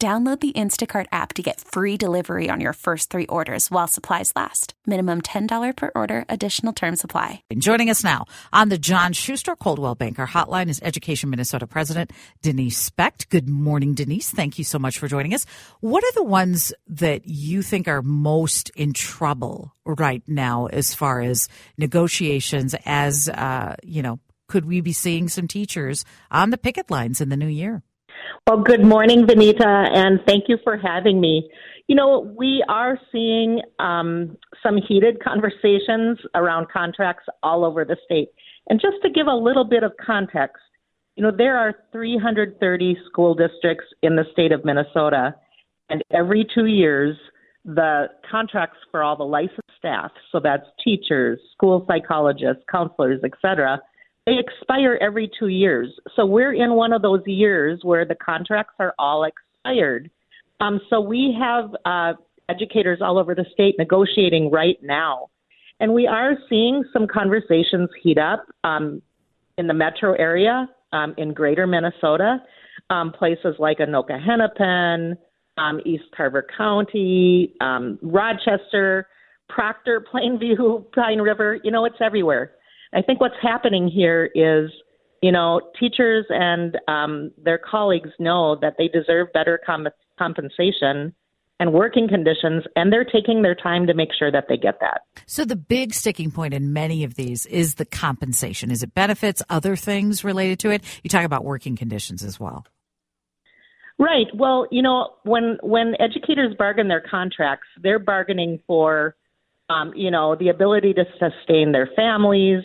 Download the Instacart app to get free delivery on your first three orders while supplies last. Minimum $10 per order, additional term supply. Joining us now on the John Schuster Coldwell Banker Hotline is Education Minnesota President Denise Specht. Good morning, Denise. Thank you so much for joining us. What are the ones that you think are most in trouble right now as far as negotiations? As, uh, you know, could we be seeing some teachers on the picket lines in the new year? Well, good morning, Vineeta, and thank you for having me. You know, we are seeing um, some heated conversations around contracts all over the state. And just to give a little bit of context, you know, there are 330 school districts in the state of Minnesota, and every two years, the contracts for all the licensed staff, so that's teachers, school psychologists, counselors, et cetera, they expire every two years. So we're in one of those years where the contracts are all expired. Um, so we have uh, educators all over the state negotiating right now. And we are seeing some conversations heat up um, in the metro area, um, in greater Minnesota, um, places like Anoka Hennepin, um, East Carver County, um, Rochester, Proctor, Plainview, Pine River. You know, it's everywhere. I think what's happening here is, you know, teachers and um, their colleagues know that they deserve better com- compensation and working conditions, and they're taking their time to make sure that they get that. So, the big sticking point in many of these is the compensation. Is it benefits, other things related to it? You talk about working conditions as well. Right. Well, you know, when when educators bargain their contracts, they're bargaining for, um, you know, the ability to sustain their families,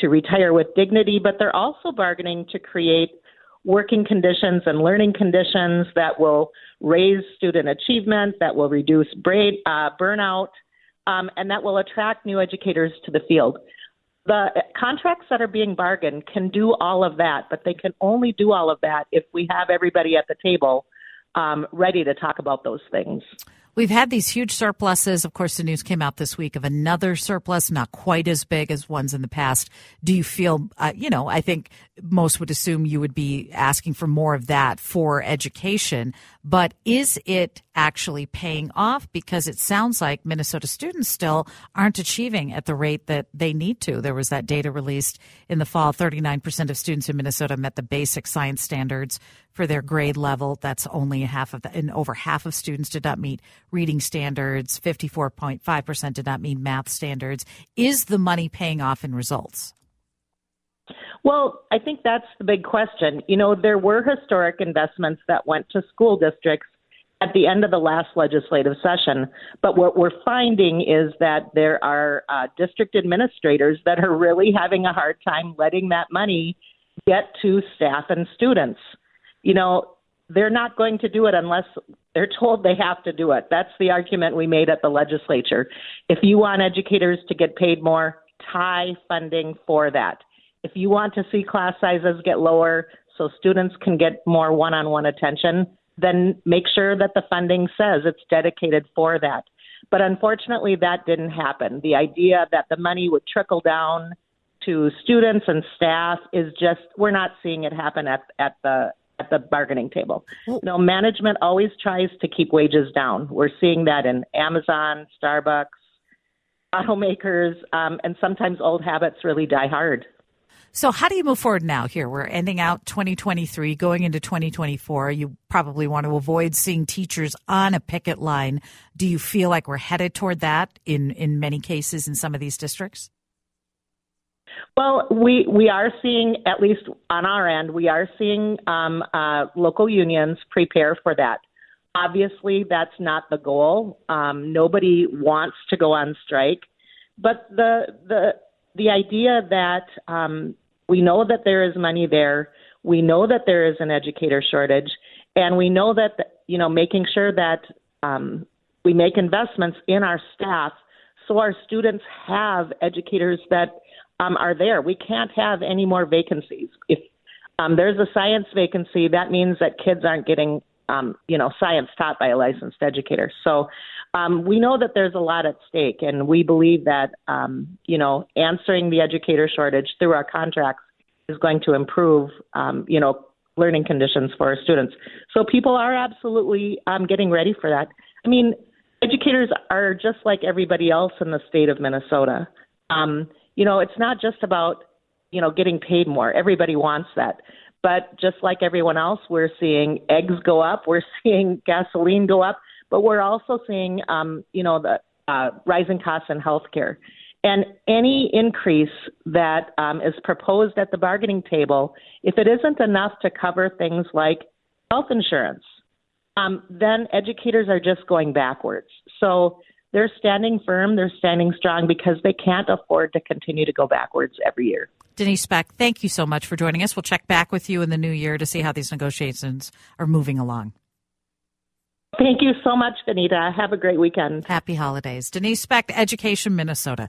to retire with dignity, but they're also bargaining to create working conditions and learning conditions that will raise student achievement, that will reduce uh, burnout, um, and that will attract new educators to the field. The contracts that are being bargained can do all of that, but they can only do all of that if we have everybody at the table um, ready to talk about those things. We've had these huge surpluses. Of course, the news came out this week of another surplus, not quite as big as ones in the past. Do you feel, uh, you know, I think most would assume you would be asking for more of that for education, but is it actually paying off? Because it sounds like Minnesota students still aren't achieving at the rate that they need to. There was that data released in the fall 39% of students in Minnesota met the basic science standards for their grade level. That's only half of that, and over half of students did not meet reading standards. 54.5% did not meet math standards. Is the money paying off in results? Well, I think that's the big question. You know, there were historic investments that went to school districts at the end of the last legislative session. But what we're finding is that there are uh, district administrators that are really having a hard time letting that money get to staff and students. You know, they're not going to do it unless they're told they have to do it. That's the argument we made at the legislature. If you want educators to get paid more, tie funding for that. If you want to see class sizes get lower so students can get more one on one attention, then make sure that the funding says it's dedicated for that. But unfortunately, that didn't happen. The idea that the money would trickle down to students and staff is just, we're not seeing it happen at, at the at the bargaining table. You know, management always tries to keep wages down. We're seeing that in Amazon, Starbucks, automakers, um, and sometimes old habits really die hard. So, how do you move forward now? Here, we're ending out 2023, going into 2024. You probably want to avoid seeing teachers on a picket line. Do you feel like we're headed toward that in, in many cases in some of these districts? Well, we we are seeing at least on our end, we are seeing um, uh, local unions prepare for that. Obviously, that's not the goal. Um, nobody wants to go on strike, but the the the idea that um, we know that there is money there, we know that there is an educator shortage, and we know that the, you know making sure that um, we make investments in our staff so our students have educators that um, are there. We can't have any more vacancies. If um, there's a science vacancy, that means that kids aren't getting, um, you know, science taught by a licensed educator. So um, we know that there's a lot at stake, and we believe that, um, you know, answering the educator shortage through our contracts is going to improve, um, you know, learning conditions for our students. So people are absolutely um, getting ready for that. I mean, educators are just like everybody else in the state of Minnesota. Um, you know, it's not just about, you know, getting paid more. Everybody wants that. But just like everyone else, we're seeing eggs go up, we're seeing gasoline go up, but we're also seeing, um, you know, the uh, rising costs in healthcare. And any increase that um, is proposed at the bargaining table, if it isn't enough to cover things like health insurance, um, then educators are just going backwards. So they're standing firm, they're standing strong because they can't afford to continue to go backwards every year. Denise Specht, thank you so much for joining us. We'll check back with you in the new year to see how these negotiations are moving along. Thank you so much, Vineeta. Have a great weekend. Happy holidays. Denise Specht, Education Minnesota.